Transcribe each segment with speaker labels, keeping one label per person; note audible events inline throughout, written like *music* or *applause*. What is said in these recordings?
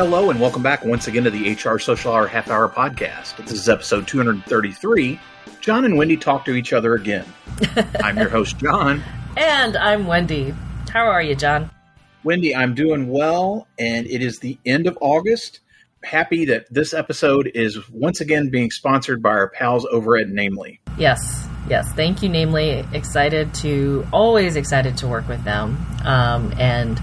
Speaker 1: Hello, and welcome back once again to the HR Social Hour Half Hour Podcast. This is episode 233. Jon and Wendy talk to each other again. *laughs* I'm your host, Jon.
Speaker 2: And I'm Wendy. How are you, Jon?
Speaker 1: Wendy, I'm doing well, and it is the end of August. Happy that this episode is once again being sponsored by our pals over at Namely.
Speaker 2: Yes, yes. Thank you, Namely. Excited to, always excited to work with them. Um, and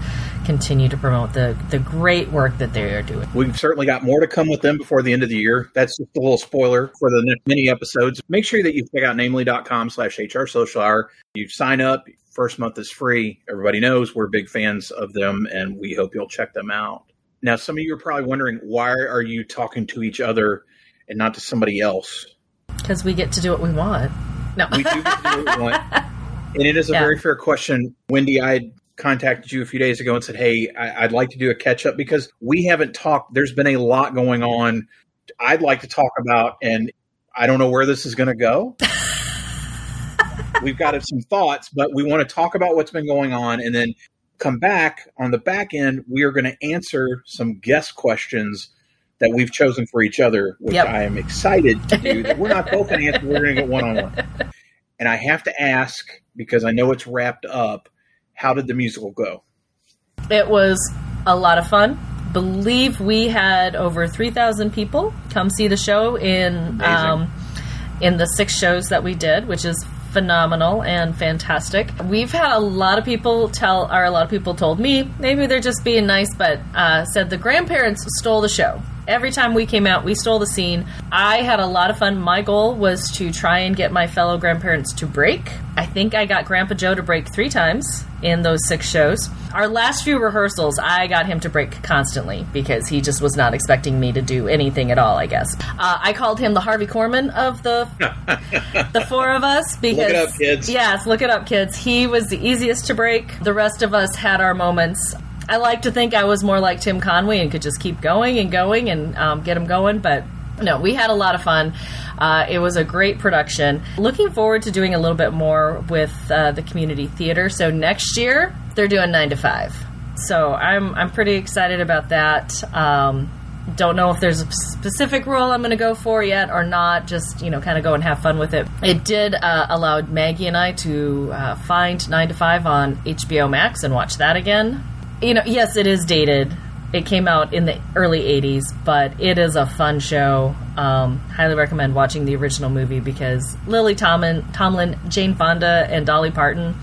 Speaker 2: continue to promote the the great work that they are doing.
Speaker 1: We've certainly got more to come with them before the end of the year. That's just a little spoiler for the next many episodes. Make sure that you check out namely.com slash HR social hour. You sign up. First month is free. Everybody knows we're big fans of them and we hope you'll check them out. Now, some of you are probably wondering why are you talking to each other and not to somebody else?
Speaker 2: Because we get to do what we want. No.
Speaker 1: We do get to do what we want. *laughs* And it is a yeah. very fair question. Wendy, I contacted you a few days ago and said, "Hey, I, would like to do a catch up because we haven't talked. There's been a lot going on. I'd like to talk about, and I don't know where this is going to go. *laughs* We've got some thoughts, but we want to talk about what's been going on, and then come back on the back end. We are going to answer some guest questions." That we've chosen for each other, which yep. I am excited to do. that we're not both going to answer. We're going to get one on one. *laughs* And I have to ask because I know it's wrapped up how did the musical go?
Speaker 2: It was a lot of fun. Believe we had over three thousand people come see the show in um, in the six shows that we did, which is phenomenal and fantastic. We've had a lot of people tell, or a lot of people told me, maybe they're just being nice, but uh, said the grandparents stole the show. Every time we came out, we stole the scene. I had a lot of fun. My goal was to try and get my fellow grandparents to break. I think I got Grandpa Joe to break three times in those six shows. Our last few rehearsals, I got him to break constantly because he just was not expecting me to do anything at all. I guess uh, I called him the Harvey Korman of the *laughs* the four of us because look
Speaker 1: it up, kids.
Speaker 2: Yes, look it up, kids. He was the easiest to break. The rest of us had our moments. I like to think I was more like Tim Conway and could just keep going and going and um, get him going, but no, we had a lot of fun. Uh, it was a great production. Looking forward to doing a little bit more with uh, the community theater. So next year they're doing nine to five. So I'm I'm pretty excited about that. Um, don't know if there's a specific role I'm going to go for yet or not. Just you know, kind of go and have fun with it. It did uh, allow Maggie and I to uh, find Nine to Five on HBO Max and watch that again you know, yes, it is dated. It came out in the early 80s, but it is a fun show. Um, highly recommend watching the original movie because Lily Tomlin, Tomlin, Jane Fonda, and Dolly Parton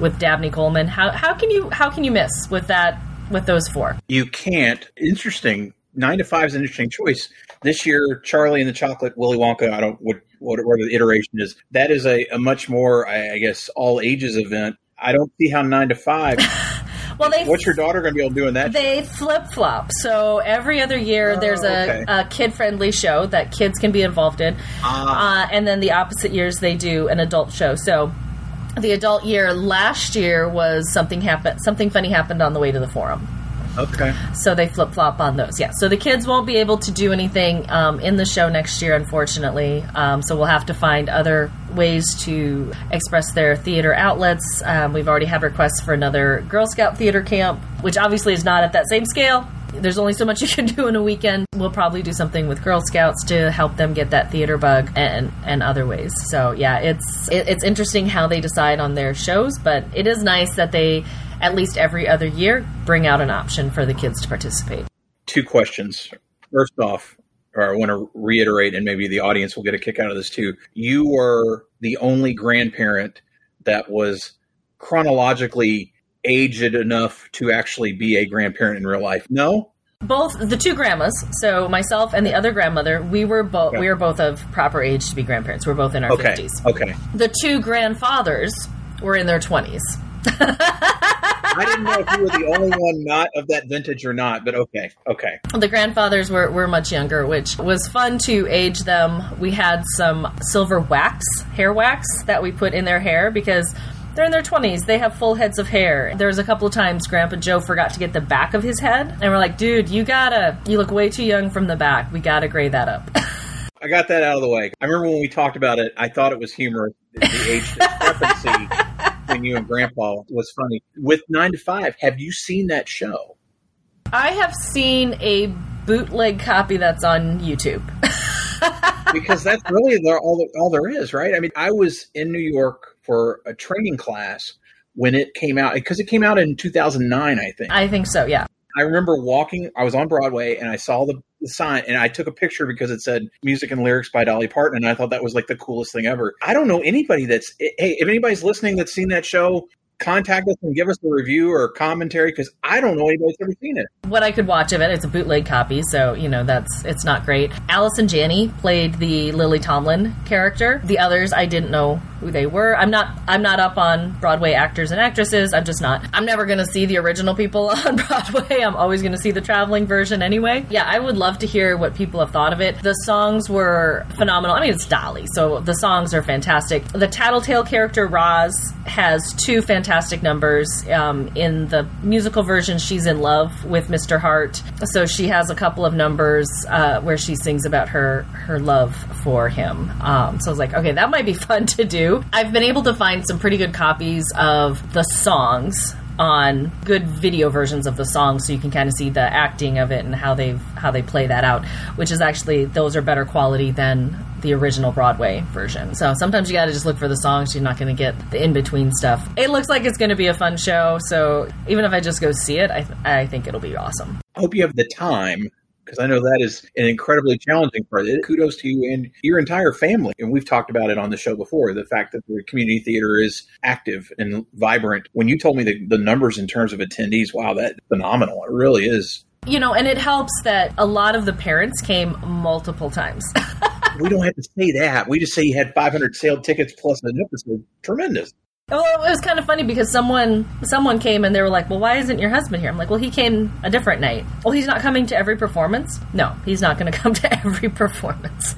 Speaker 2: with Dabney Coleman. How, how can you how can you miss with that with those four?
Speaker 1: You can't. Interesting. Nine to five is an interesting choice. This year, Charlie and the Chocolate Willy Wonka. I don't what what, what the iteration is. That is a, a much more I, I guess all ages event. I don't see how nine to five *laughs* Well, they what's your daughter going to be able to do in that?
Speaker 2: They flip flop. So every other year, oh, there's a, okay. a kid friendly show that kids can be involved in, ah. uh, and then the opposite years they do an adult show. So the adult year last year was something happened. Something funny happened on the way to the forum.
Speaker 1: Okay.
Speaker 2: So they flip flop on those. Yeah. So the kids won't be able to do anything um, in the show next year, unfortunately. Um, so we'll have to find other ways to express their theater outlets. Um, we've already had requests for another Girl Scout theater camp, which obviously is not at that same scale. There's only so much you *laughs* can do in a weekend. We'll probably do something with Girl Scouts to help them get that theater bug and and other ways. So yeah, it's it, it's interesting how they decide on their shows, but it is nice that they at least every other year, bring out an option for the kids to participate.
Speaker 1: Two questions. First off, or I want to reiterate, and maybe the audience will get a kick out of this too. You were the only grandparent that was chronologically aged enough to actually be a grandparent in real life. No,
Speaker 2: both the two grandmas, so myself and the other grandmother, we were both okay. we were both of proper age to be grandparents. We're both in our fifties.
Speaker 1: Okay. okay.
Speaker 2: The two grandfathers were in their twenties.
Speaker 1: I didn't know if you were the only one not of that vintage or not, but okay, okay.
Speaker 2: The grandfathers were, were much younger, which was fun to age them. We had some silver wax, hair wax, that we put in their hair because they're in their 20s. They have full heads of hair. There was a couple of times Grandpa Joe forgot to get the back of his head, and we're like, dude, you gotta, you look way too young from the back. We gotta gray that up. *laughs*
Speaker 1: I got that out of the way. I remember when we talked about it, I thought it was humorous, the age discrepancy *laughs* between you and Grandpa was funny. With Nine to Five, have you seen that show?
Speaker 2: I have seen a bootleg copy that's on YouTube. *laughs*
Speaker 1: because that's really the, all, all there is, right? I mean, I was in New York for a training class when it came out because it came out in 2009, I think.
Speaker 2: I think so, yeah.
Speaker 1: I remember walking, I was on Broadway and I saw the, the, sign and I took a picture because it said music and lyrics by Dolly Parton. And I thought that was like the coolest thing ever. I don't know anybody that's, hey, if anybody's listening that's seen that show, contact us and give us a review or commentary because I don't know anybody's ever seen it.
Speaker 2: What I could watch of it, it's a bootleg copy, so you know that's it's not great. Allison Janney played the Lily Tomlin character. The others I didn't know who they were. I'm not I'm not up on Broadway actors and actresses. I'm just not. I'm never going to see the original people *laughs* on Broadway. I'm always going to see the traveling version anyway. Yeah, I would love to hear what people have thought of it. The songs were phenomenal. I mean, it's Dolly, so the songs are fantastic. The Tattletale character Roz has two fantastic numbers. Um, in the musical version, she's in love with Mr. Hart, so she has a couple of numbers uh, where she sings about her her love for him. Um, so I was like, okay, that might be *laughs* fun to do. I've been able to find some pretty good copies of the songs on good video versions of the song so you can kind of see the acting of it and how they how they play that out which is actually those are better quality than the original Broadway version. So sometimes you got to just look for the songs. You're not going to get the in between stuff. It looks like it's going to be a fun show. So even if I just go see it, I, th- I think it'll be awesome.
Speaker 1: I hope you have the time because I know that is an incredibly challenging part. Kudos to you and your entire family. And we've talked about it on the show before the fact that the community theater is active and vibrant. When you told me the, the numbers in terms of attendees, wow, that's phenomenal. It really is.
Speaker 2: You know, and it helps that a lot of the parents came multiple times. *laughs*
Speaker 1: we don't have to say that. We just say you had 500 sale tickets plus an episode. Tremendous.
Speaker 2: Well, it was kind of funny because someone someone came and they were like, "Well, why isn't your husband here?" I'm like, "Well, he came a different night." Well, he's not coming to every performance. No, he's not going *laughs* to come to every performance.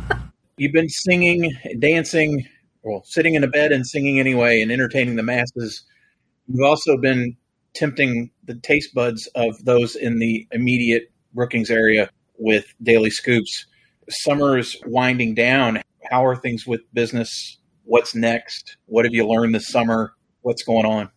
Speaker 2: *laughs*
Speaker 1: You've been singing, dancing, well, sitting in a bed and singing anyway, and entertaining the masses. You've also been tempting the taste buds of those in the immediate Brookings area with daily scoops. Summer's winding down. How are things with business What's next? What have you learned this summer? What's going on?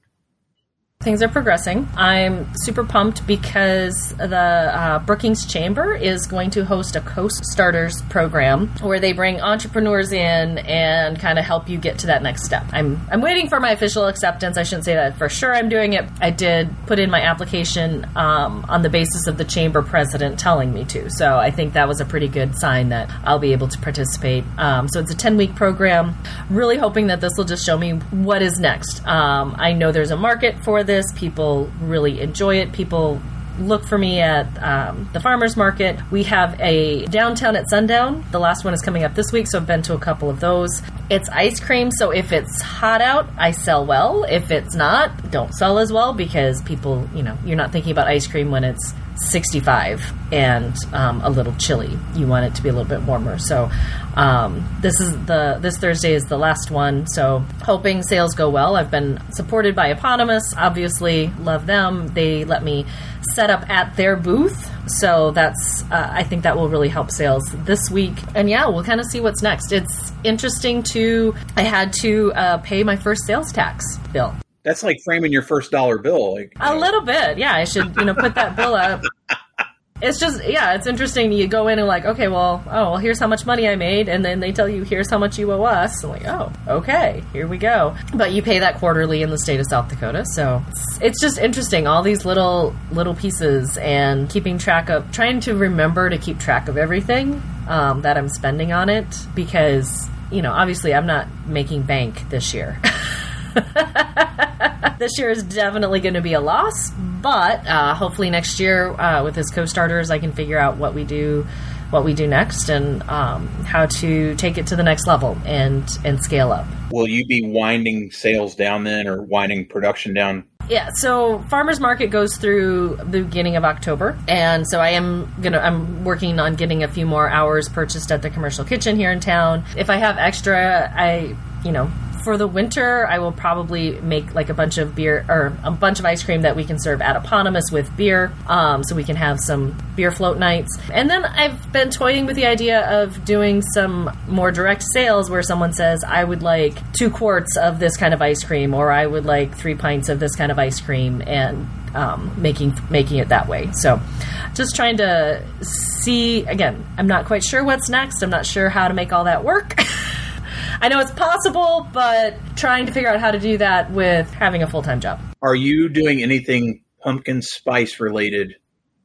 Speaker 2: Things are progressing. I'm super pumped because the uh, Brookings Chamber is going to host a Co.Starters program where they bring entrepreneurs in and kind of help you get to that next step. I'm I'm waiting for my official acceptance. I shouldn't say that for sure. I'm doing it. I did put in my application um, on the basis of the chamber president telling me to. So I think that was a pretty good sign that I'll be able to participate. Um, so it's a 10 week program. Really hoping that this will just show me what is next. Um, I know there's a market for this. People really enjoy it. People look for me at um, the farmers market. We have a downtown at sundown. The last one is coming up this week, so I've been to a couple of those. It's ice cream, so if it's hot out, I sell well. If it's not, don't sell as well because people, you know, you're not thinking about ice cream when it's 65 and um, a little chilly. You want it to be a little bit warmer. So um, this is the this Thursday is the last one. So hoping sales go well. I've been supported by Eponymous. Obviously, love them. They let me set up at their booth. So that's uh, I think that will really help sales this week. And yeah, we'll kind of see what's next. It's interesting to I had to uh, pay my first sales tax bill
Speaker 1: that's like framing your first dollar bill. Like,
Speaker 2: a know. little bit, yeah. I should you know put that bill up. *laughs* It's just yeah, it's interesting. You go in and like, okay, well, oh, well, here's how much money I made, and then they tell you here's how much you owe us. I'm like, oh, okay, here we go. But you pay that quarterly in the state of South Dakota, so it's, it's just interesting. All these little little pieces and keeping track of, trying to remember to keep track of everything um, that I'm spending on it because you know, obviously, I'm not making bank this year. *laughs* *laughs* this year is definitely going to be a loss, but uh, hopefully next year uh, with his co-starters, I can figure out what we do, what we do next, and um, how to take it to the next level and and scale up.
Speaker 1: Will you be winding sales down then, or winding production down?
Speaker 2: Yeah, so farmers market goes through the beginning of October, and so I am gonna I'm working on getting a few more hours purchased at the commercial kitchen here in town. If I have extra, I you know for the winter, I will probably make like a bunch of beer or a bunch of ice cream that we can serve at Eponymous with beer, um, so we can have some beer float nights. And then I've been toying with the idea of doing some more direct sales where someone says, I would like two quarts of this kind of ice cream, or I would like three pints of this kind of ice cream, and um, making making it that way. So, just trying to see again. I'm not quite sure what's next. I'm not sure how to make all that work. *laughs* I know it's possible, but trying to figure out how to do that with having a full time job.
Speaker 1: Are you doing anything pumpkin spice related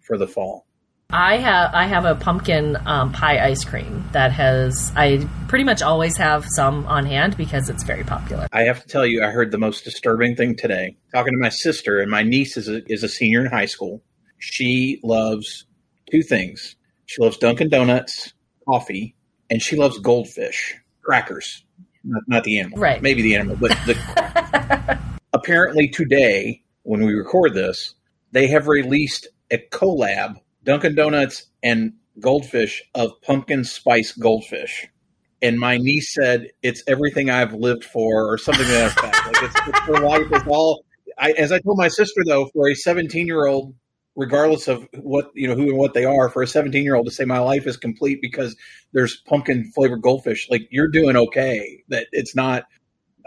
Speaker 1: for the fall?
Speaker 2: I have I have a pumpkin um, pie ice cream that has I pretty much always have some on hand because it's very popular.
Speaker 1: I have to tell you, I heard the most disturbing thing today. Talking to my sister, and my niece is a, is a senior in high school. She loves two things. She loves Dunkin' Donuts, coffee, and she loves goldfish crackers. Not, not the animal,
Speaker 2: right?
Speaker 1: Maybe the animal, but the. *laughs* apparently today, when we record this, they have released a collab Dunkin' Donuts and Goldfish of pumpkin spice goldfish. And my niece said it's everything I've lived for, or something to that. Like it's, it's her life is all. I, as I told my sister, though, for a 17 year old, regardless of what you know who and what they are, for a 17 year old to say my life is complete because there's pumpkin flavored goldfish, like you're doing okay. That it's not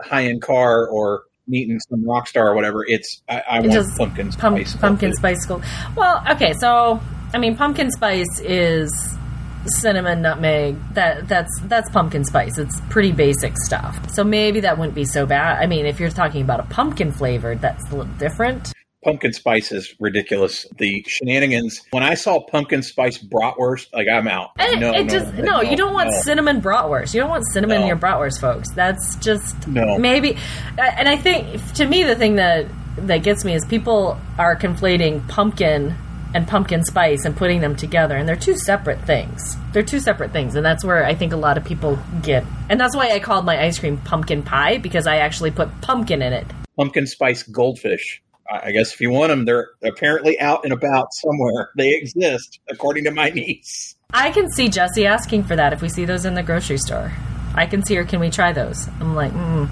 Speaker 1: high end car or meeting some rock star or whatever. It's I, I it want pumpkin spice.
Speaker 2: Pump, pumpkin spice gold. Well, okay, so I mean, pumpkin spice is cinnamon, nutmeg. That that's that's pumpkin spice. It's pretty basic stuff. So maybe that wouldn't be so bad. I mean, if you're talking about a pumpkin flavored, that's a little different.
Speaker 1: Pumpkin spice is ridiculous. The shenanigans. When I saw pumpkin spice bratwurst, like I'm out.
Speaker 2: And no, it no, just, no, no, you don't want no. cinnamon bratwurst. You don't want cinnamon in your bratwurst, folks. That's just no. maybe. And I think to me, the thing that that gets me is people are conflating pumpkin and pumpkin spice and putting them together and they're two separate things they're two separate things and that's where i think a lot of people get and that's why i called my ice cream pumpkin pie because i actually put pumpkin in it
Speaker 1: pumpkin spice goldfish i guess if you want them they're apparently out and about somewhere. They exist according to my *laughs* niece.
Speaker 2: I can see jesse asking for that if we see those in the grocery store. I can see her can we try those? I'm like mm.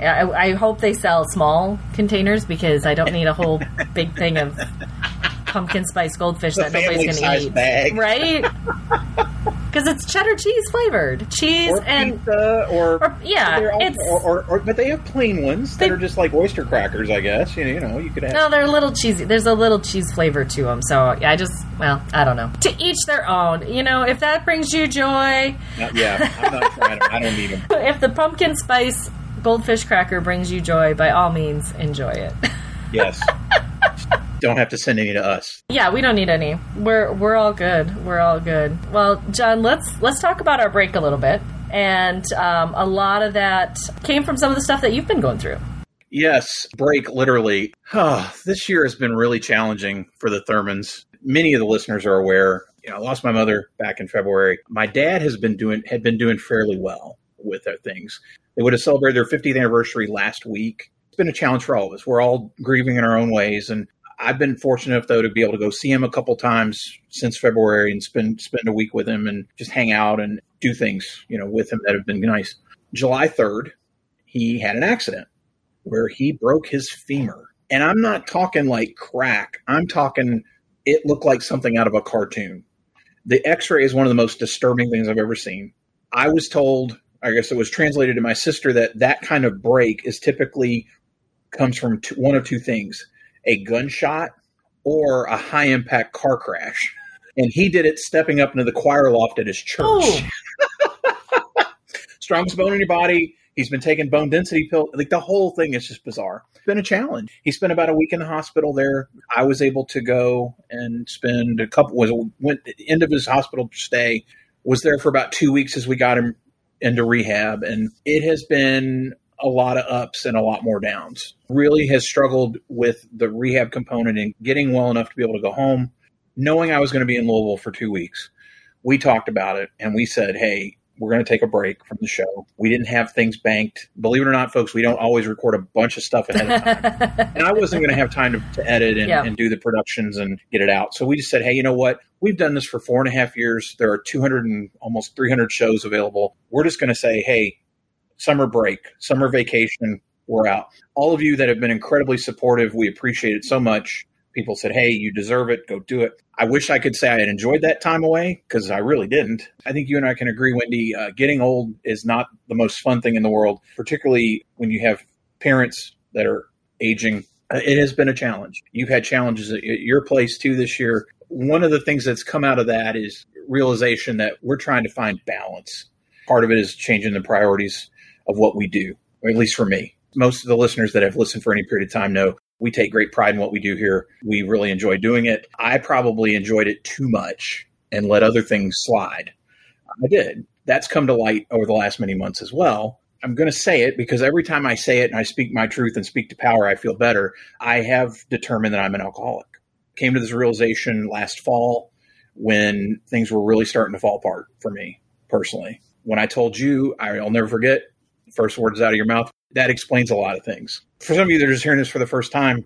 Speaker 2: I, I hope they sell small containers because I don't need a whole big thing of pumpkin spice goldfish that nobody's going to eat,
Speaker 1: bag.
Speaker 2: right? *laughs* Because it's cheddar cheese flavored cheese
Speaker 1: or
Speaker 2: and
Speaker 1: pizza or,
Speaker 2: or yeah,
Speaker 1: all,
Speaker 2: it's
Speaker 1: or, or, but they have plain ones they, that are just like oyster crackers, I guess. You know, you know, you could have.
Speaker 2: No, they're a little cheesy. There's a little cheese flavor to them, so I just well, I don't know. To each their own. You know, if that brings you joy.
Speaker 1: yeah, I'm not trying. I don't need them. *laughs*
Speaker 2: if the pumpkin spice goldfish cracker brings you joy, by all means, enjoy it.
Speaker 1: Yes. *laughs* don't have to send any to us.
Speaker 2: Yeah, we don't need any. We're we're all good. We're all good. Well, Jon, let's let's talk about our break a little bit. And um, a lot of that came from some of the stuff that you've been going through.
Speaker 1: Yes, break literally. Oh, *sighs* this year has been really challenging for the Thurmans. Many of the listeners are aware. You know, I lost my mother back in February. My dad has been doing had been doing fairly well with their things. They would have celebrated their 50th anniversary last week. It's been a challenge for all of us. We're all grieving in our own ways, and I've been fortunate enough though to be able to go see him a couple times since February and spend spend a week with him and just hang out and do things, you know, with him that have been nice. July 3rd, he had an accident where he broke his femur. And I'm not talking like crack. I'm talking it looked like something out of a cartoon. The x-ray is one of the most disturbing things I've ever seen. I was told, I guess it was translated to my sister that that kind of break is typically comes from two, one of two things a gunshot or a high impact car crash. And he did it stepping up into the choir loft at his church. Oh. *laughs* Strongest bone in your body. He's been taking bone density pill. Like the whole thing is just bizarre. It's been a challenge. He spent about a week in the hospital there. I was able to go and spend a couple was went the end of his hospital stay. Was there for about two weeks as we got him into rehab, and it has been a lot of ups and a lot more downs. Really has struggled with the rehab component and getting well enough to be able to go home. Knowing I was going to be in Louisville for two weeks, we talked about it and we said, hey, we're going to take a break from the show. We didn't have things banked. Believe it or not, folks, we don't always record a bunch of stuff ahead of time. *laughs* and I wasn't going to have time to, to edit and, yeah. and, do the productions and get it out. So we just said, hey, you know what? We've done this for four and a half years. There are 200 and almost 300 shows available. We're just going to say, hey, summer break, summer vacation, we're out. All of you that have been incredibly supportive, we appreciate it so much. People said, hey, you deserve it, go do it. I wish I could say I had enjoyed that time away because I really didn't. I think you and I can agree, Wendy, uh, getting old is not the most fun thing in the world, particularly when you have parents that are aging. Uh, it has been a challenge. You've had challenges at your place too this year. One of the things that's come out of that is realization that we're trying to find balance. Part of it is changing the priorities of what we do, or at least for me. Most of the listeners that have listened for any period of time know we take great pride in what we do here. We really enjoy doing it. I probably enjoyed it too much and let other things slide. I did. That's come to light over the last many months as well. I'm going to say it because every time I say it and I speak my truth and speak to power, I feel better. I have determined that I'm an alcoholic. Came to this realization last fall when things were really starting to fall apart for me personally. When I told you, I'll never forget, first words out of your mouth, that explains a lot of things. For some of you that are just hearing this for the first time,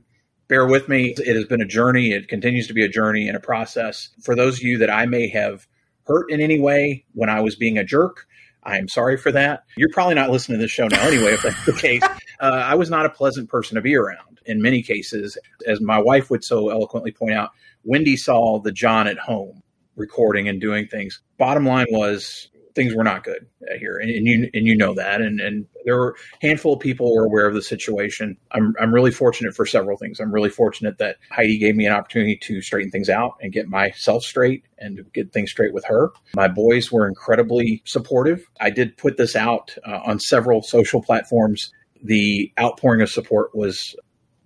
Speaker 1: bear with me. It has been a journey. It continues to be a journey and a process. For those of you that I may have hurt in any way when I was being a jerk, I am sorry for that. You're probably not listening to this show now anyway, if that's the case. *laughs* Uh, I was not a pleasant person to be around in many cases. As my wife would so eloquently point out, Wendy saw the Jon at home recording and doing things. Bottom line was things were not good here, and, and, you and you know that. And and there were a handful of people were aware of the situation. I'm I'm really fortunate for several things. I'm really fortunate that Heidi gave me an opportunity to straighten things out and get myself straight and get things straight with her. My boys were incredibly supportive. I did put this out uh, on several social platforms. The outpouring of support was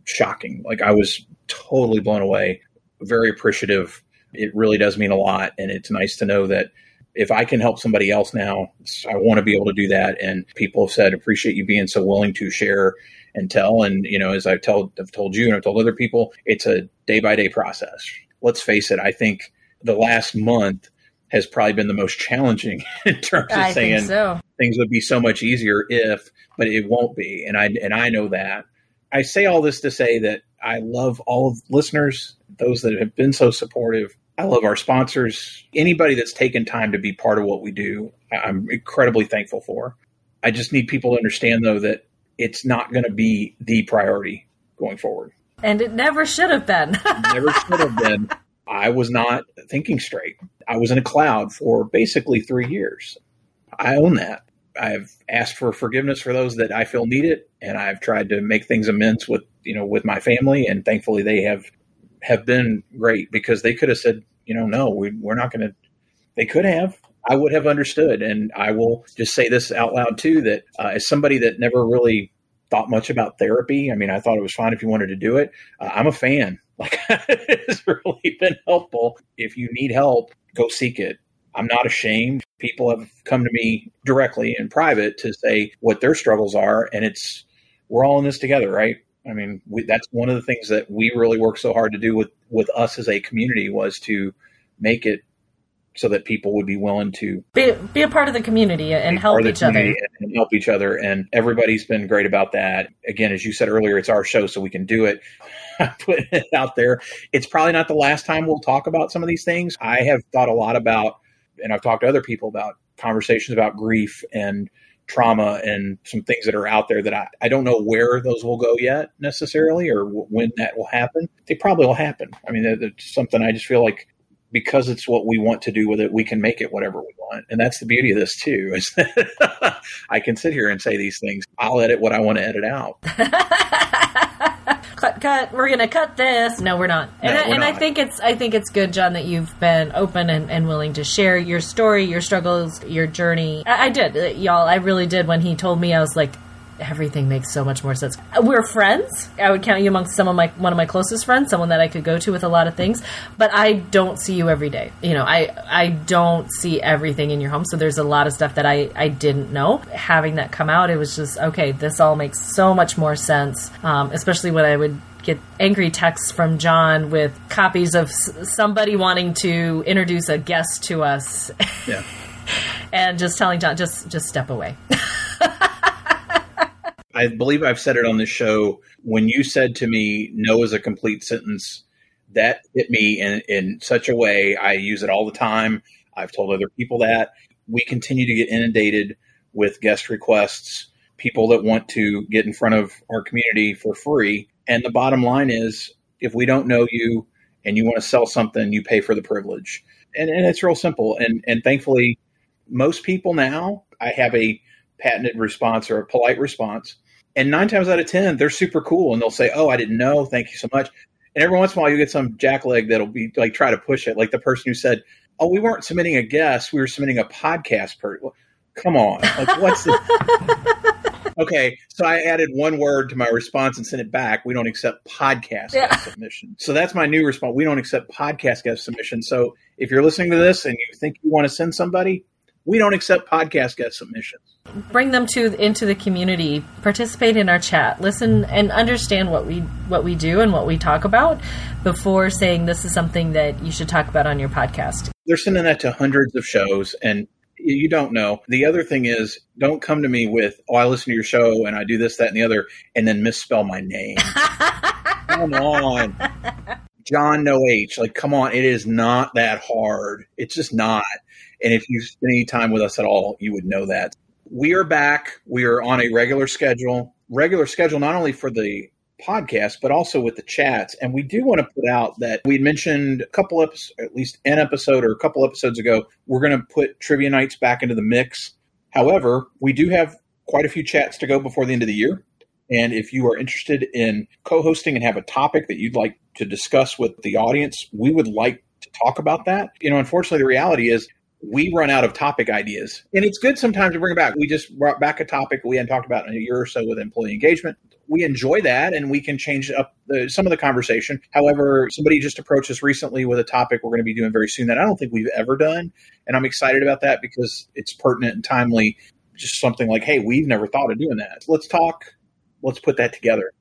Speaker 1: shocking. Like I was totally blown away. Very appreciative. It really does mean a lot, and it's nice to know that if I can help somebody else now, I want to be able to do that. And people have said, appreciate you being so willing to share and tell. And, you know, as I've told, I've told you and I've told other people, it's a day by day process. Let's face it. I think the last month has probably been the most challenging *laughs* in terms of
Speaker 2: I
Speaker 1: saying
Speaker 2: so.
Speaker 1: things would be so much easier if, but it won't be. And I, and I know that. I say all this to say that I love all of listeners, those that have been so supportive I love our sponsors. Anybody that's taken time to be part of what we do, I'm incredibly thankful for. I just need people to understand, though, that it's not going to be the priority going forward.
Speaker 2: And it never should have been. *laughs*
Speaker 1: never should have been. I was not thinking straight. I was in a cloud for basically three years. I own that. I've asked for forgiveness for those that I feel need it, and I've tried to make things amends with you know with my family, and thankfully they have have been great because they could have said, you know, no, we, we're not going to. They could have. I would have understood. And I will just say this out loud too that uh, as somebody that never really thought much about therapy, I mean, I thought it was fine if you wanted to do it. Uh, I'm a fan. *laughs* Like, it's really been helpful. If you need help, go seek it. I'm not ashamed. People have come to me directly in private to say what their struggles are, and it's we're all in this together, right? I mean, we, that's one of the things that we really worked so hard to do with with us as a community was to make it so that people would be willing to
Speaker 2: be, be a part of the community and help each other.
Speaker 1: and help each other. And everybody's been great about that. Again as you said earlier it's our show so we can do it. *laughs* Put it out there. It's probably not the last time we'll talk about some of these things. I have thought a lot about and i've talked to other people about conversations about grief and trauma and some things that are out there that I, I don't know where those will go yet necessarily or w- when that will happen. They probably will happen. I mean, it's something I just feel like because it's what we want to do with it, we can make it whatever we want. And that's the beauty of this too, is *laughs* I can sit here and say these things. I'll edit what I want to edit out. *laughs*
Speaker 2: cut, cut. We're gonna cut this. No, we're not. And,
Speaker 1: No,
Speaker 2: I,
Speaker 1: we're
Speaker 2: and I think it's I think it's good, Jon, that you've been open and, and willing to share your story, your struggles, your journey. I, I did, uh, y'all. I really did. When he told me, I was like, everything makes so much more sense. Uh, We're friends. I would count you amongst some of my one of my closest friends, someone that I could go to with a lot of things. But I don't see you every day. You know, I I don't see everything in your home. So there's a lot of stuff that I I didn't know. Having that come out, it was just okay. This all makes so much more sense. Um, especially when I would get angry texts from Jon with copies of s- somebody wanting to introduce a guest to us
Speaker 1: Yeah. *laughs*
Speaker 2: and just telling Jon just just step away. *laughs*
Speaker 1: I believe I've said it on this show. When you said to me, no is a complete sentence, that hit me in, in such a way. I use it all the time. I've told other people that. We continue to get inundated with guest requests people that want to get in front of our community for free. And the bottom line is if we don't know you and you want to sell something, you pay for the privilege. And, and it's real simple. And, and thankfully, most people now, I have a patented response or a polite response. And nine times out of 10, they're super cool and they'll say, Oh, I didn't know. Thank you so much. And every once in a while, you get some jackleg that'll be like, try to push it. Like the person who said, Oh, we weren't submitting a guest. We were submitting a podcast. Per- well, come on. Like, what's the. *laughs* okay. So I added one word to my response and sent it back. We don't accept podcast yeah. guest submission. So that's my new response. We don't accept podcast guest submission. So if you're listening to this and you think you want to send somebody, we don't accept podcast guest submissions.
Speaker 2: Bring them to into the community, participate in our chat, listen and understand what we what we do and what we talk about before saying this is something that you should talk about on your podcast.
Speaker 1: They're sending that to hundreds of shows and you don't know. The other thing is, don't come to me with, "Oh, I listen to your show and I do this, that, and the other," and then misspell my name. *laughs* come on, Jon No H. Like, come on, it is not that hard. It's just not. And if you spend any time with us at all, you would know that. We are back. We are on a regular schedule, regular schedule, not only for the podcast, but also with the chats. And we do want to put out that we mentioned a couple episodes, at least an episode or a couple episodes ago, we're going to put trivia nights back into the mix. However, we do have quite a few chats to go before the end of the year. And if you are interested in co hosting and have a topic that you'd like to discuss with the audience, we would like to talk about that. You know, unfortunately, the reality is we run out of topic ideas. And it's good sometimes to bring it back. We just brought back a topic we hadn't talked about in a year or so with employee engagement. We enjoy that and we can change up the, some of the conversation. However, somebody just approached us recently with a topic we're going to be doing very soon that I don't think we've ever done. And I'm excited about that because it's pertinent and timely. Just something like, hey, we've never thought of doing that. Let's talk. Let's put that together.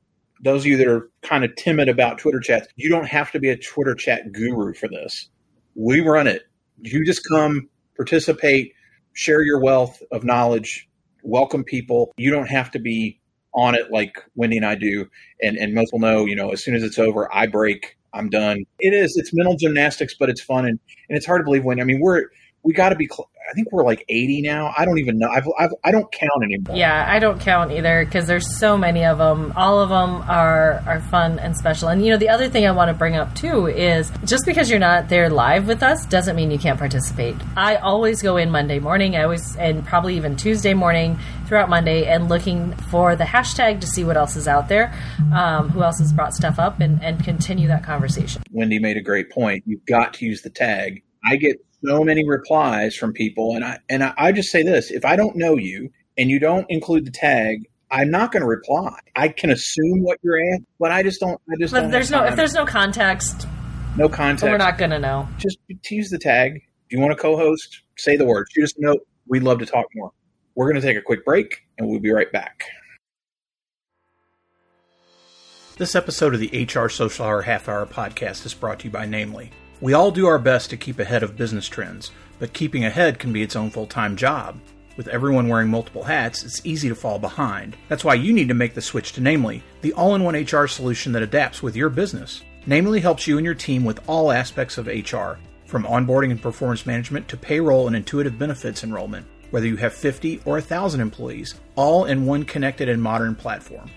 Speaker 1: Those of you that are kind of timid about Twitter chats, you don't have to be a Twitter chat guru for this. We run it. You just come participate, share your wealth of knowledge, welcome people. You don't have to be on it like Wendy and I do. And, and most will know, you know, as soon as it's over, I break, I'm done. It is, it's mental gymnastics, but it's fun. And, and it's hard to believe when, I mean, we're, we got to be, cl- I think we're like 80 now. I don't even know. I've, I've, I do not count anymore.
Speaker 2: Yeah, I don't count either because there's so many of them. All of them are, are fun and special. And, you know, the other thing I want to bring up too is just because you're not there live with us doesn't mean you can't participate. I always go in Monday morning. I always, and probably even Tuesday morning throughout Monday and looking for the hashtag to see what else is out there, um, who else has brought stuff up and, and continue that conversation.
Speaker 1: Wendy made a great point. You've got to use the tag. I get so many replies from people, and I and I, I just say this: if I don't know you and you don't include the tag, I'm not going to reply. I can assume what you're at, but I just don't. I just.
Speaker 2: But
Speaker 1: don't
Speaker 2: there's no if there's no context.
Speaker 1: No context.
Speaker 2: We're not going to know.
Speaker 1: Just tease the tag. If you want to co-host, say the word. Shoot us a note. We'd love to talk more. We're going to take a quick break, and we'll be right back. This episode of the HR Social Hour Half Hour podcast is brought to you by Namely. We all do our best to keep ahead of business trends, but keeping ahead can be its own full time job. With everyone wearing multiple hats, it's easy to fall behind. That's why you need to make the switch to Namely, the all in one HR solution that adapts with your business. Namely helps you and your team with all aspects of HR, from onboarding and performance management to payroll and intuitive benefits enrollment, whether you have 50 or 1,000 employees, all in one connected and modern platform.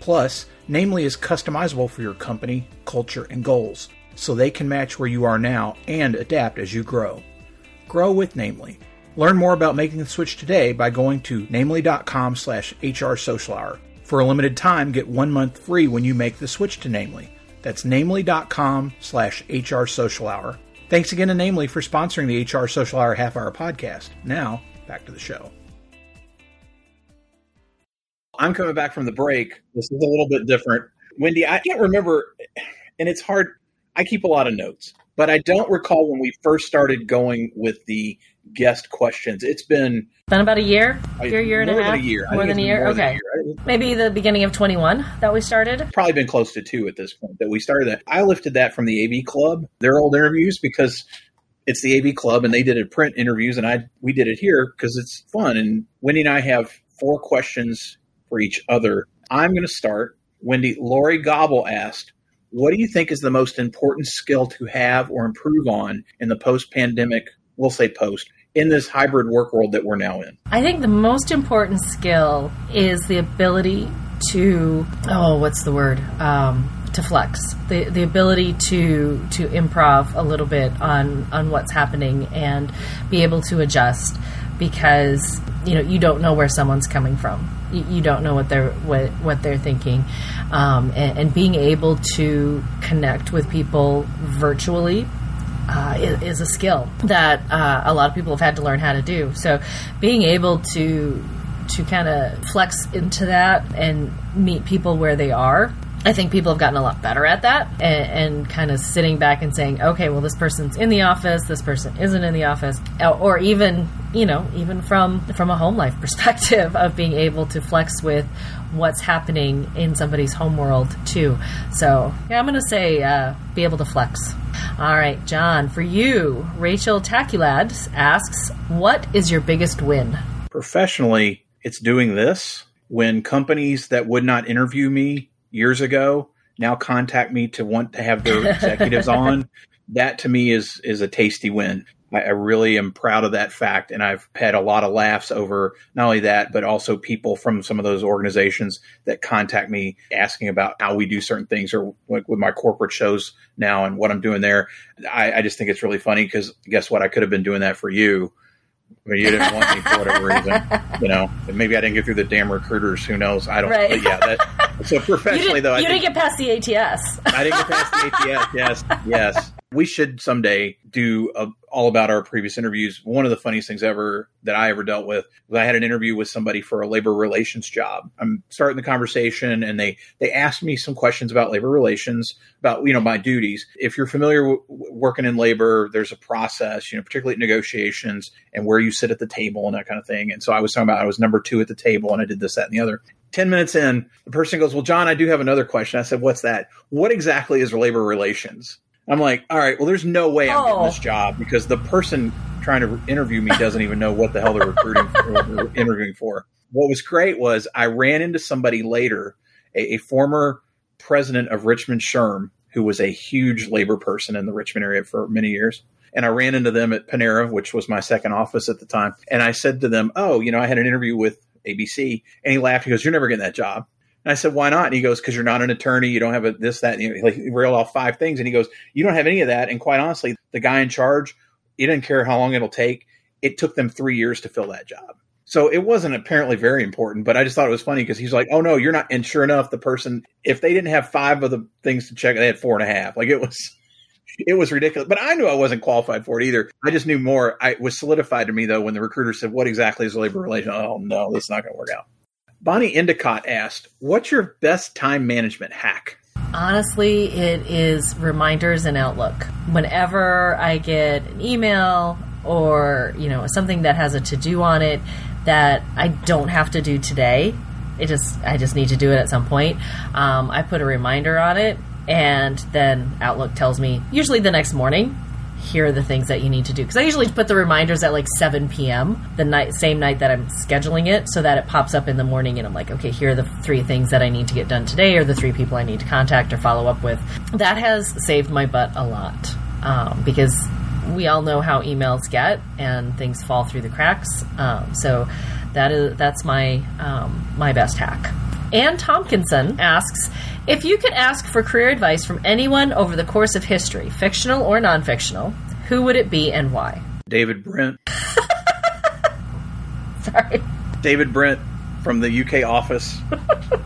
Speaker 1: Plus, Namely is customizable for your company, culture, and goals so they can match where you are now and adapt as you grow. Grow with Namely. Learn more about making the switch today by going to namely.com slash hrsocialhour. For a limited time, get one month free when you make the switch to Namely. That's namely.com slash hrsocialhour. Thanks again to Namely for sponsoring the HR Social Hour Half Hour podcast. Now, back to the show. I'm coming back from the break. This is a little bit different. Wendy, I can't remember, and it's hard I keep a lot of notes, but I don't recall when we first started going with the guest questions. It's been
Speaker 2: been about a year, year, year and a half,
Speaker 1: a year.
Speaker 2: more than a year. More okay, a year. maybe the beginning of twenty one that we started.
Speaker 1: Probably been close to two at this point that we started that. I lifted that from the AV Club, their old interviews, because it's the AV Club and they did it print interviews, and I we did it here because it's fun. And Wendy and I have four questions for each other. I'm going to start. Wendy, Lori Gobble asked, what do you think is the most important skill to have or improve on in the post pandemic? We'll say post in this hybrid work world that we're now in?
Speaker 2: I think the most important skill is the ability to oh, what's the word? Um, to flex the the ability to to improv a little bit on on what's happening and be able to adjust because you know you don't know where someone's coming from you, don't know what they're what what they're thinking. Um, and, and, being able to connect with people virtually uh, is, is, a skill that uh, a lot of people have had to learn how to do. So being able to to kind of flex into that and meet people where they are I think people have gotten a lot better at that and, and, kind of sitting back and saying, okay, well, this person's in the office, this person isn't in the office, or even, you know, even from from a home life *laughs* perspective of being able to flex with what's happening in somebody's home world too. So, yeah, I'm going to say uh, be able to flex. All right, Jon, for you, Rachel Taculad asks, what is your biggest win?
Speaker 1: Professionally, it's doing this when companies that would not interview me years ago now contact me to want to have their *laughs* executives on. That to me is is a tasty win. I, I, really am proud of that fact, and I've had a lot of laughs over not only that, but also people from some of those organizations that contact me asking about how we do certain things, or like with my corporate shows now and what I'm doing there. I, I just think it's really funny because guess what? I could have been doing that for you I mean, you didn't want me for whatever reason, *laughs* you know. Maybe I didn't get through the damn recruiters. Who knows? I don't. Right. But yeah. That, so *laughs* professionally, though,
Speaker 2: I
Speaker 1: you
Speaker 2: didn't get past the ATS.
Speaker 1: I didn't get past the ATS. Yes, yes. We should someday do a, all about our previous interviews. One of the funniest things ever that I ever dealt with was I had an interview with somebody for a labor relations job. I'm starting the conversation, and they they asked me some questions about labor relations, about you know my duties. If you're familiar w- working in labor, there's a process, you know, particularly negotiations and where you sit at the table and that kind of thing. And so I was talking about I was number two at the table, and I did this, that, and the other. 10 minutes in, the person goes, Well, Jon, I do have another question. I said, What's that? What exactly is labor relations? I'm like, all right, well, there's no way I'm oh. getting this oh. job because the person trying to interview me doesn't even know what the hell they're recruiting for, interviewing for. What was great was I ran into somebody later, a, a former president of Richmond SHRM, who was a huge labor person in the Richmond area for many years. And I ran into them at Panera, which was my second office at the time. And I said to them, Oh, you know, I had an interview with ABC. And he laughed. He goes, You're never getting that job. And I said, why not? And he goes, because you're not an attorney. You don't have a, this, that. And he, like, he railed off five things. And he goes, you don't have any of that. And quite honestly, the guy in charge, he didn't care how long it'll take. It took them three years to fill that job. So it wasn't apparently very important, but I just thought it was funny because he's like, oh no, you're not. And sure enough, the person, if they didn't have five of the things to check, they had four and a half. Like it was, it was ridiculous. But I knew I wasn't qualified for it either. I just knew more. I was solidified to me though when the recruiter said, what exactly is labor relation? Oh no, this is not going to work out. Bonnie Endicott asked, What's your best time management hack?
Speaker 2: Honestly, it is reminders and Outlook. Whenever I get an email or, you know, something that has a to do on it that I don't have to do today, it just I just need to do it at some point. Um, I put a reminder on it and then Outlook tells me usually the next morning here are the things that you need to do because I usually put the reminders at like 7 p.m. the night same night that I'm scheduling it so that it pops up in the morning and I'm like okay here are the three things that I need to get done today or the three people I need to contact or follow up with that has saved my butt a lot um, because we all know how emails get and things fall through the cracks um, so that is that's my um, my best hack Ann Tompkinson asks if you could ask for career advice from anyone over the course of history, fictional or non fictional, who would it be and why?
Speaker 1: David Brent. *laughs*
Speaker 2: Sorry.
Speaker 1: David Brent from the UK office.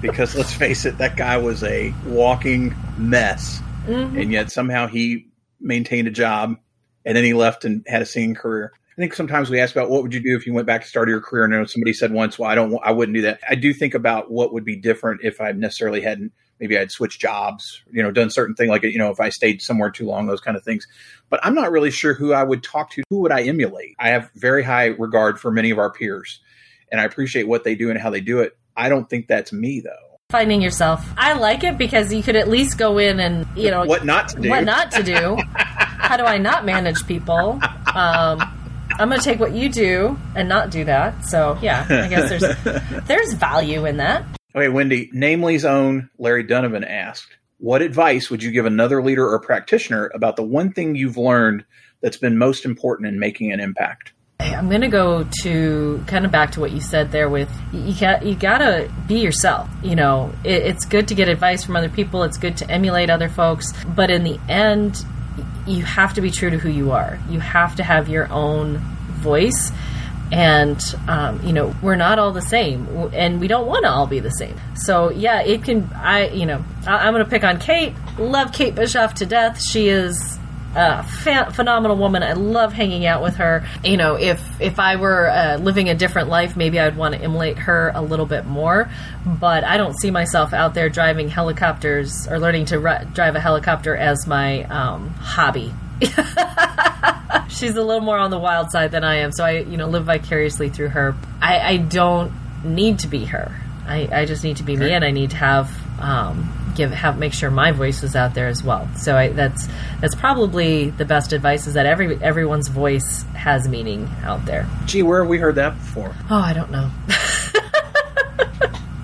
Speaker 1: because let's face it, that guy was a walking mess. Mm-hmm. And yet somehow he maintained a job and then he left and had a singing career. I think sometimes we ask about what would you do if you went back to start your career. And somebody said once, well, I don't, I wouldn't do that. I do think about what would be different if I necessarily hadn't, maybe I'd switched jobs, you know, done certain thing like, you know, if I stayed somewhere too long, those kind of things. But I'm not really sure who I would talk to. Who would I emulate? I have very high regard for many of our peers and I appreciate what they do and how they do it. I don't think that's me though
Speaker 2: finding yourself. I like it because you could at least go in and you know
Speaker 1: what not to do.
Speaker 2: What not to do. *laughs* How do I not manage people? Um, I'm going to take what you do and not do that. So yeah, I guess there's *laughs* there's value in that.
Speaker 1: Okay, Wendy. Namely's own Larry Donovan asked, "What advice would you give another leader or practitioner about the one thing you've learned that's been most important in making an impact?"
Speaker 2: I'm going to go to kind of back to what you said there with you got you got to be yourself. You know, it, it's good to get advice from other people. It's good to emulate other folks, but in the end, you have to be true to who you are. You have to have your own voice. And, um, you know, we're not all the same, and we don't want to all be the same. So, yeah, it can, I, you know, I, I'm going to pick on Kate. Love Kate Bischoff to death. She is a fa- phenomenal woman. I love hanging out with her. You know, if if I were uh, living a different life, maybe I'd want to emulate her a little bit more. But I don't see myself out there driving helicopters or learning to ri- drive a helicopter as my um, hobby. *laughs* She's a little more on the wild side than I am, so I, you know, live vicariously through her. I, I don't need to be her. I, I just need to be me, and I need to have um, give have make sure my voice is out there as well. So I, that's that's probably the best advice is that every everyone's voice has meaning out there.
Speaker 1: Gee, where have we heard that before?
Speaker 2: Oh, I don't know. *laughs*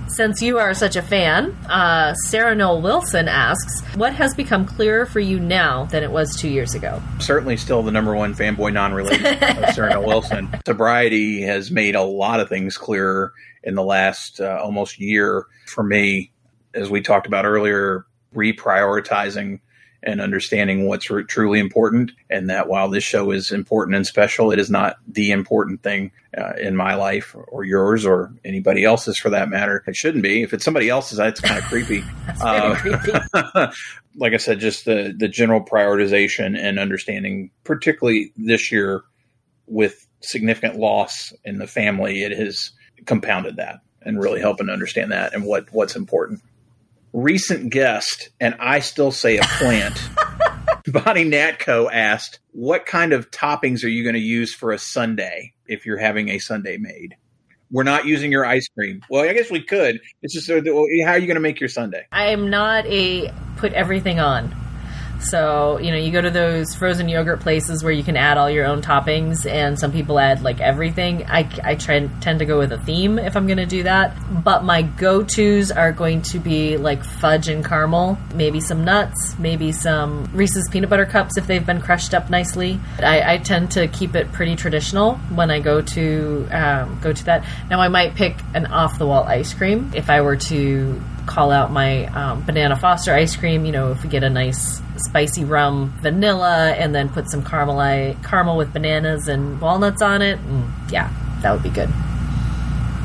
Speaker 2: Since you are such a fan, uh, Sarah Noel Wilson asks, "What has become clearer for you now than it was two years ago?"
Speaker 1: Certainly, still the number one fanboy non-related of Sarah Noel Wilson. *laughs* Sobriety has made a lot of things clearer in the last uh, almost year for me as we talked about earlier, reprioritizing and understanding what's re- truly important. And that while this show is important and special, it is not the important thing uh, in my life or yours or anybody else's for that matter. It shouldn't be. If it's somebody else's, that's kind of creepy. *laughs*
Speaker 2: uh, creepy. *laughs*
Speaker 1: like I said, just the, the general prioritization and understanding, particularly this year with significant loss in the family, it has compounded that and really helping to understand that and what, what's important recent guest, and I still say a plant. *laughs* Bonnie Natco asked, "What kind of toppings are you going to use for a sundae if you're having a sundae made?" We're not using your ice cream. Well, I guess we could. It's just uh, how are you going to make your sundae?
Speaker 2: I am not a put everything on. So, you know, you go to those frozen yogurt places where you can add all your own toppings, and some people add like everything. I, I try, tend to go with a theme if I'm going to do that. But my go tos are going to be like fudge and caramel, maybe some nuts, maybe some Reese's peanut butter cups if they've been crushed up nicely. I, I tend to keep it pretty traditional when I go to um, go to that. Now, I might pick an off the wall ice cream if I were to call out my um, banana Foster ice cream. You know, if we get a nice spicy rum vanilla and then put some caramel caramel with bananas and walnuts on it, mm, yeah, that would be good.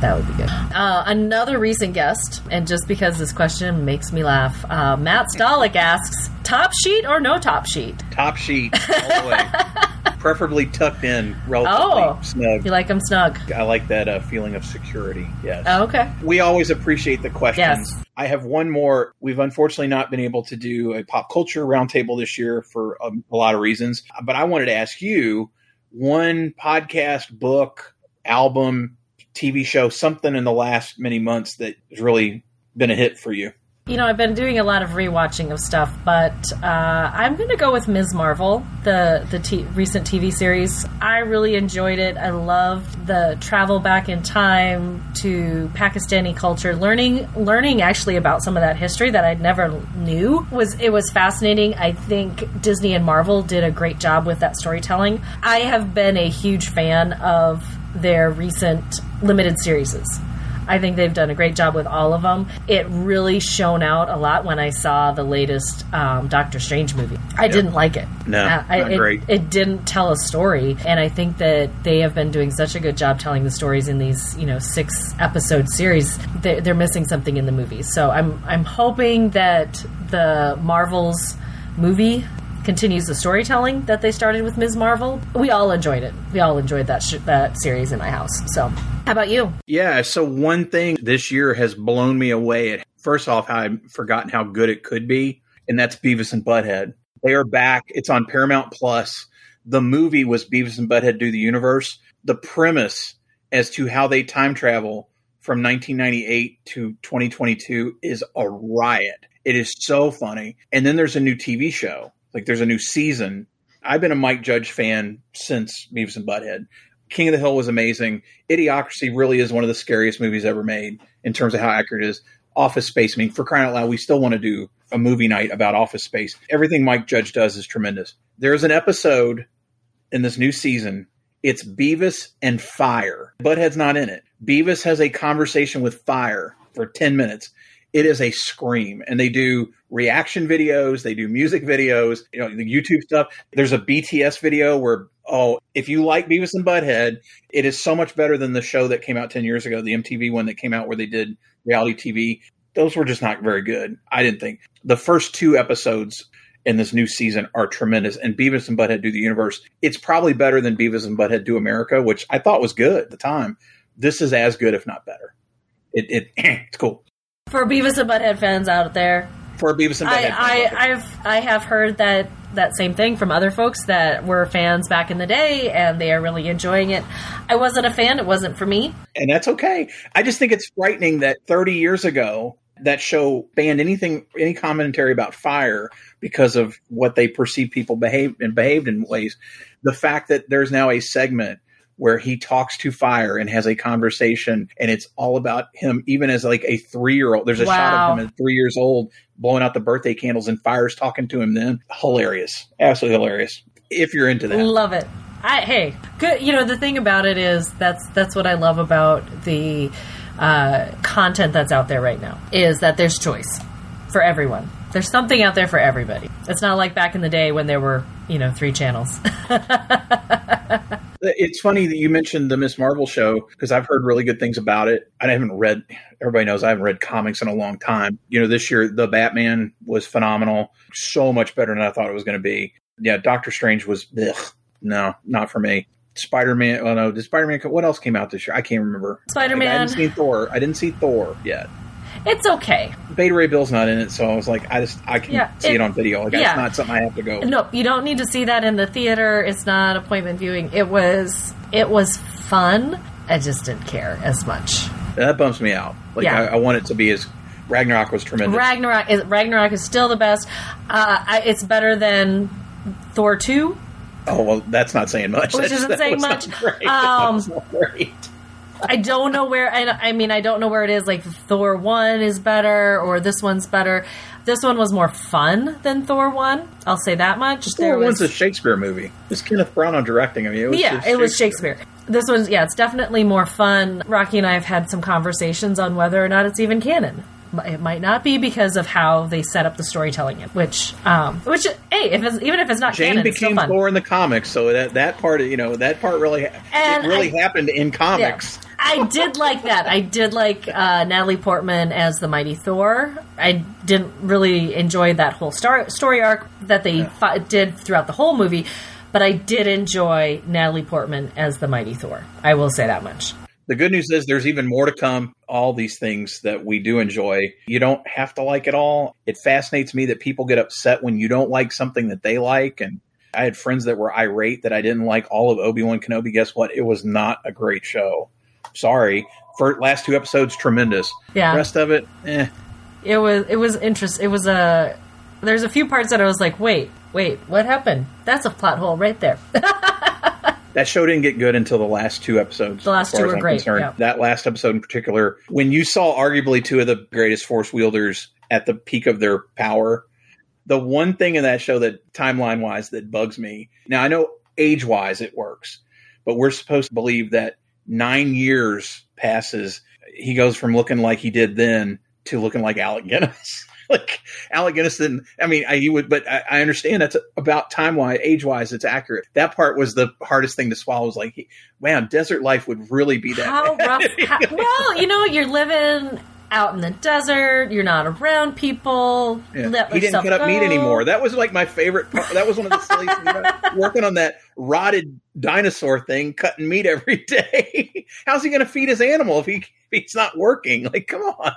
Speaker 2: That would be good. Uh, another recent guest, and just because this question makes me laugh, uh, Matt Stolick asks: top sheet or no top sheet?
Speaker 1: Top sheet all the way. *laughs* preferably tucked in, relatively oh, snug.
Speaker 2: You like them snug?
Speaker 1: I like that uh, feeling of security. Yes.
Speaker 2: Oh, okay.
Speaker 1: We always appreciate the questions.
Speaker 2: Yes.
Speaker 1: I have one more. We've unfortunately not been able to do a pop culture roundtable this year for a, a lot of reasons, but I wanted to ask you one podcast, book, album, TV show, something in the last many months that has really been a hit for you.
Speaker 2: You know, I've been doing a lot of rewatching of stuff, but uh, I'm going to go with Ms. Marvel, the the t- recent TV series. I really enjoyed it. I loved the travel back in time to Pakistani culture, learning learning actually about some of that history that I'd never knew was it was fascinating. I think Disney and Marvel did a great job with that storytelling. I have been a huge fan of their recent limited series. I think they've done a great job with all of them. It really shone out a lot when I saw the latest um, Doctor Strange movie. I yep. didn't like it.
Speaker 1: No, uh, I,
Speaker 2: it,
Speaker 1: great.
Speaker 2: It didn't tell a story, and I think that they have been doing such a good job telling the stories in these, you know, six episode series. They're, they're missing something in the movies, so I'm I'm hoping that the Marvels movie continues the storytelling that they started with Ms. Marvel. We all enjoyed it. We all enjoyed that sh- that series in my house. So, how about you?
Speaker 1: Yeah. So one thing this year has blown me away. At first off, I've forgotten how good it could be, and that's Beavis and Butthead. They are back. It's on Paramount Plus. The movie was Beavis and Butthead Do the Universe. The premise as to how they time travel from 1998 to 2022 is a riot. It is so funny. And then there's a new TV show like there's a new season. I've been a Mike Judge fan since Beavis and Butthead. King of the Hill was amazing. Idiocracy really is one of the scariest movies ever made in terms of how accurate it is. Office Space. I mean, for crying out loud, we still want to do a movie night about Office Space. Everything Mike Judge does is tremendous. There's an episode in this new season It's Beavis and Fire. Butthead's not in it. Beavis has a conversation with Fire for 10 minutes. It is a scream. And they do reaction videos, they do music videos, you know, the YouTube stuff. There's a BTS video where, oh, if you like Beavis and Butthead, it is so much better than the show that came out 10 years ago, the MTV one that came out where they did reality TV. Those were just not very good. I didn't think. The first two episodes in this new season are tremendous. And Beavis and Butthead do the universe. It's probably better than Beavis and Butthead do America, which I thought was good at the time. This is as good, if not better. It, it *clears throat* it's cool
Speaker 2: for Beavis and Butthead fans out there.
Speaker 1: For Beavis and Butthead,
Speaker 2: I, I I've I have heard that that same thing from other folks that were fans back in the day and they are really enjoying it. I wasn't a fan, it wasn't for me.
Speaker 1: And that's okay. I just think it's frightening that 30 years ago that show banned anything any commentary about fire because of what they perceive people behave and behaved in ways. The fact that there's now a segment where he talks to fire and has a conversation and it's all about him even as like a three year old there's a wow. shot of him at three years old blowing out the birthday candles and fire's talking to him then. Hilarious. Absolutely hilarious. If you're into that.
Speaker 2: Love it. I, hey good you know the thing about it is that's that's what i love about the uh, content that's out there right now is that there's choice for everyone. There's something out there for everybody. It's not like back in the day when there were you know three channels *laughs*
Speaker 1: It's funny that you mentioned the Miss Marvel show because I've heard really good things about it. I haven't read. Everybody knows I haven't read comics in a long time. You know, this year the Batman was phenomenal, so much better than I thought it was going to be. Yeah, Doctor Strange was ugh, no, not for me. Spider Man. Oh no, did Spider Man? What else came out this year? I can't remember.
Speaker 2: Spider Man.
Speaker 1: I didn't see Thor. I didn't see Thor yet.
Speaker 2: It's okay.
Speaker 1: Beta Ray Bill's not in it, so I was like, I just I can yeah, see it, it, on video. Like, yeah. it's not something I have to go.
Speaker 2: No, you don't need to see that in the theater. It's not appointment viewing. It was it was fun. I just didn't care as much.
Speaker 1: That bumps me out. Like yeah. I, I want it to be as Ragnarok was tremendous.
Speaker 2: Ragnarok is Ragnarok is still the best. Uh, I, it's better than Thor two.
Speaker 1: Oh well, that's not saying much.
Speaker 2: Which isn't saying much. Great. *laughs* Um, great. I don't know where. I, I mean, I don't know where it is. Like Thor one is better, or this one's better. This one was more fun than Thor one. I'll say that much.
Speaker 1: Thor one's a Shakespeare movie. It's Kenneth Branagh directing. I mean, it was
Speaker 2: yeah, it was Shakespeare. This one's yeah, it's definitely more fun. Rocky and I have had some conversations on whether or not it's even canon it might not be because of how they set up the storytelling which um which hey if it's, even if it's not
Speaker 1: Jane
Speaker 2: canon,
Speaker 1: became Thor in the comics so that that part you know that part really and it really I, happened in comics
Speaker 2: yeah. I did like that. I did like uh, Natalie Portman as the Mighty Thor. I didn't really enjoy that whole star- story arc that they yeah. did throughout the whole movie, but I did enjoy Natalie Portman as the Mighty Thor. I will say that much.
Speaker 1: The good news is there's even more to come. All these things that we do enjoy, you don't have to like it all. It fascinates me that people get upset when you don't like something that they like. And I had friends that were irate that I didn't like all of Obi Wan Kenobi. Guess what? It was not a great show. Sorry. For last two episodes, tremendous.
Speaker 2: Yeah.
Speaker 1: rest of it, eh.
Speaker 2: It was it was interesting. It was a there's a few parts that I was like, wait, wait, what happened? That's a plot hole right there. *laughs*
Speaker 1: that show didn't get good until the last two episodes.
Speaker 2: The last two were great. Yeah.
Speaker 1: That last episode in particular, when you saw arguably two of the greatest force wielders at the peak of their power, the one thing in that show that timeline wise that bugs me. Now I know age wise it works, but we're supposed to believe that nine years passes, he goes from looking like he did then to looking like Alec Guinness. *laughs* like Alec Guinness didn't. I mean, I, he would, but I, I understand that's about time wise, age wise, it's accurate. That part was the hardest thing to swallow. Was like, man, desert life would really be that.
Speaker 2: How rough? how, *laughs* well, you know, you're living out in the desert. You're not around people.
Speaker 1: Yeah. he didn't cut up meat anymore. That was like my favorite. Part. That was one of the silly things. *laughs* Working on that rotted dinosaur thing, cutting meat every *laughs* day. How's he going to feed his animal if he if he's not working? Like, come on.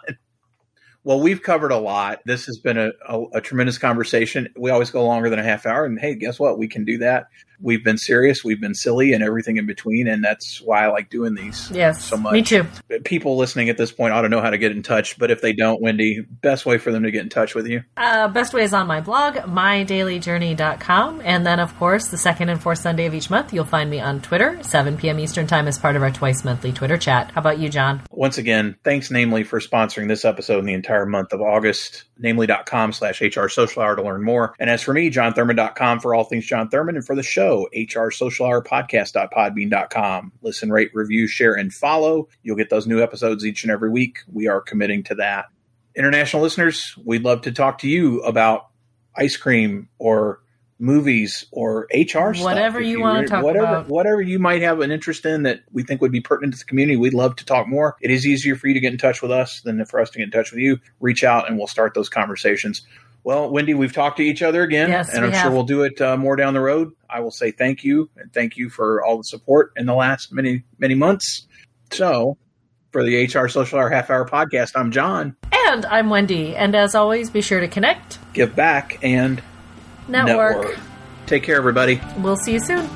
Speaker 1: Well, we've covered a lot. This has been a, a, a, tremendous conversation. We always go longer than a half hour, and hey, guess what? We can do that. We've been serious, we've been silly, and everything in between, and that's why I like doing these.
Speaker 2: Yes,
Speaker 1: so much.
Speaker 2: Me too.
Speaker 1: People listening at this point ought to know how to get in touch, but if they don't, Wendy, best way for them to get in touch with you?
Speaker 2: Uh, best way is on my blog, mydailyjourney.com, and then of course the second and fourth Sunday of each month, you'll find me on Twitter, 7 p.m. Eastern Time, as part of our twice monthly Twitter chat. How about you, Jon?
Speaker 1: Once again, thanks, Namely, for sponsoring this episode and the entire month of August. namely.com slash HR Social Hour to learn more. And as for me, jonthurman.com for all things Jon Thurman. And for the show, HR Social Hour podcast.podbean.com. Listen, rate, review, share, and follow. You'll get those new episodes each and every week. We are committing to that. International listeners, we'd love to talk to you about ice cream or movies or HR stuff.
Speaker 2: Whatever you, you want to talk
Speaker 1: whatever,
Speaker 2: about.
Speaker 1: Whatever you might have an interest in that we think would be pertinent to the community, we'd love to talk more. It is easier for you to get in touch with us than for us to get in touch with you. Reach out and we'll start those conversations. Well, Wendy, we've talked to each other again,
Speaker 2: yes,
Speaker 1: and I'm
Speaker 2: have.
Speaker 1: sure we'll do it uh, more down the road. I will say thank you and thank you for all the support in the last many, many months. So, for the HR Social Hour Half Hour podcast, I'm Jon.
Speaker 2: And I'm Wendy. And as always, be sure to connect,
Speaker 1: give back, and
Speaker 2: network.
Speaker 1: network. Take care, everybody.
Speaker 2: We'll see you soon.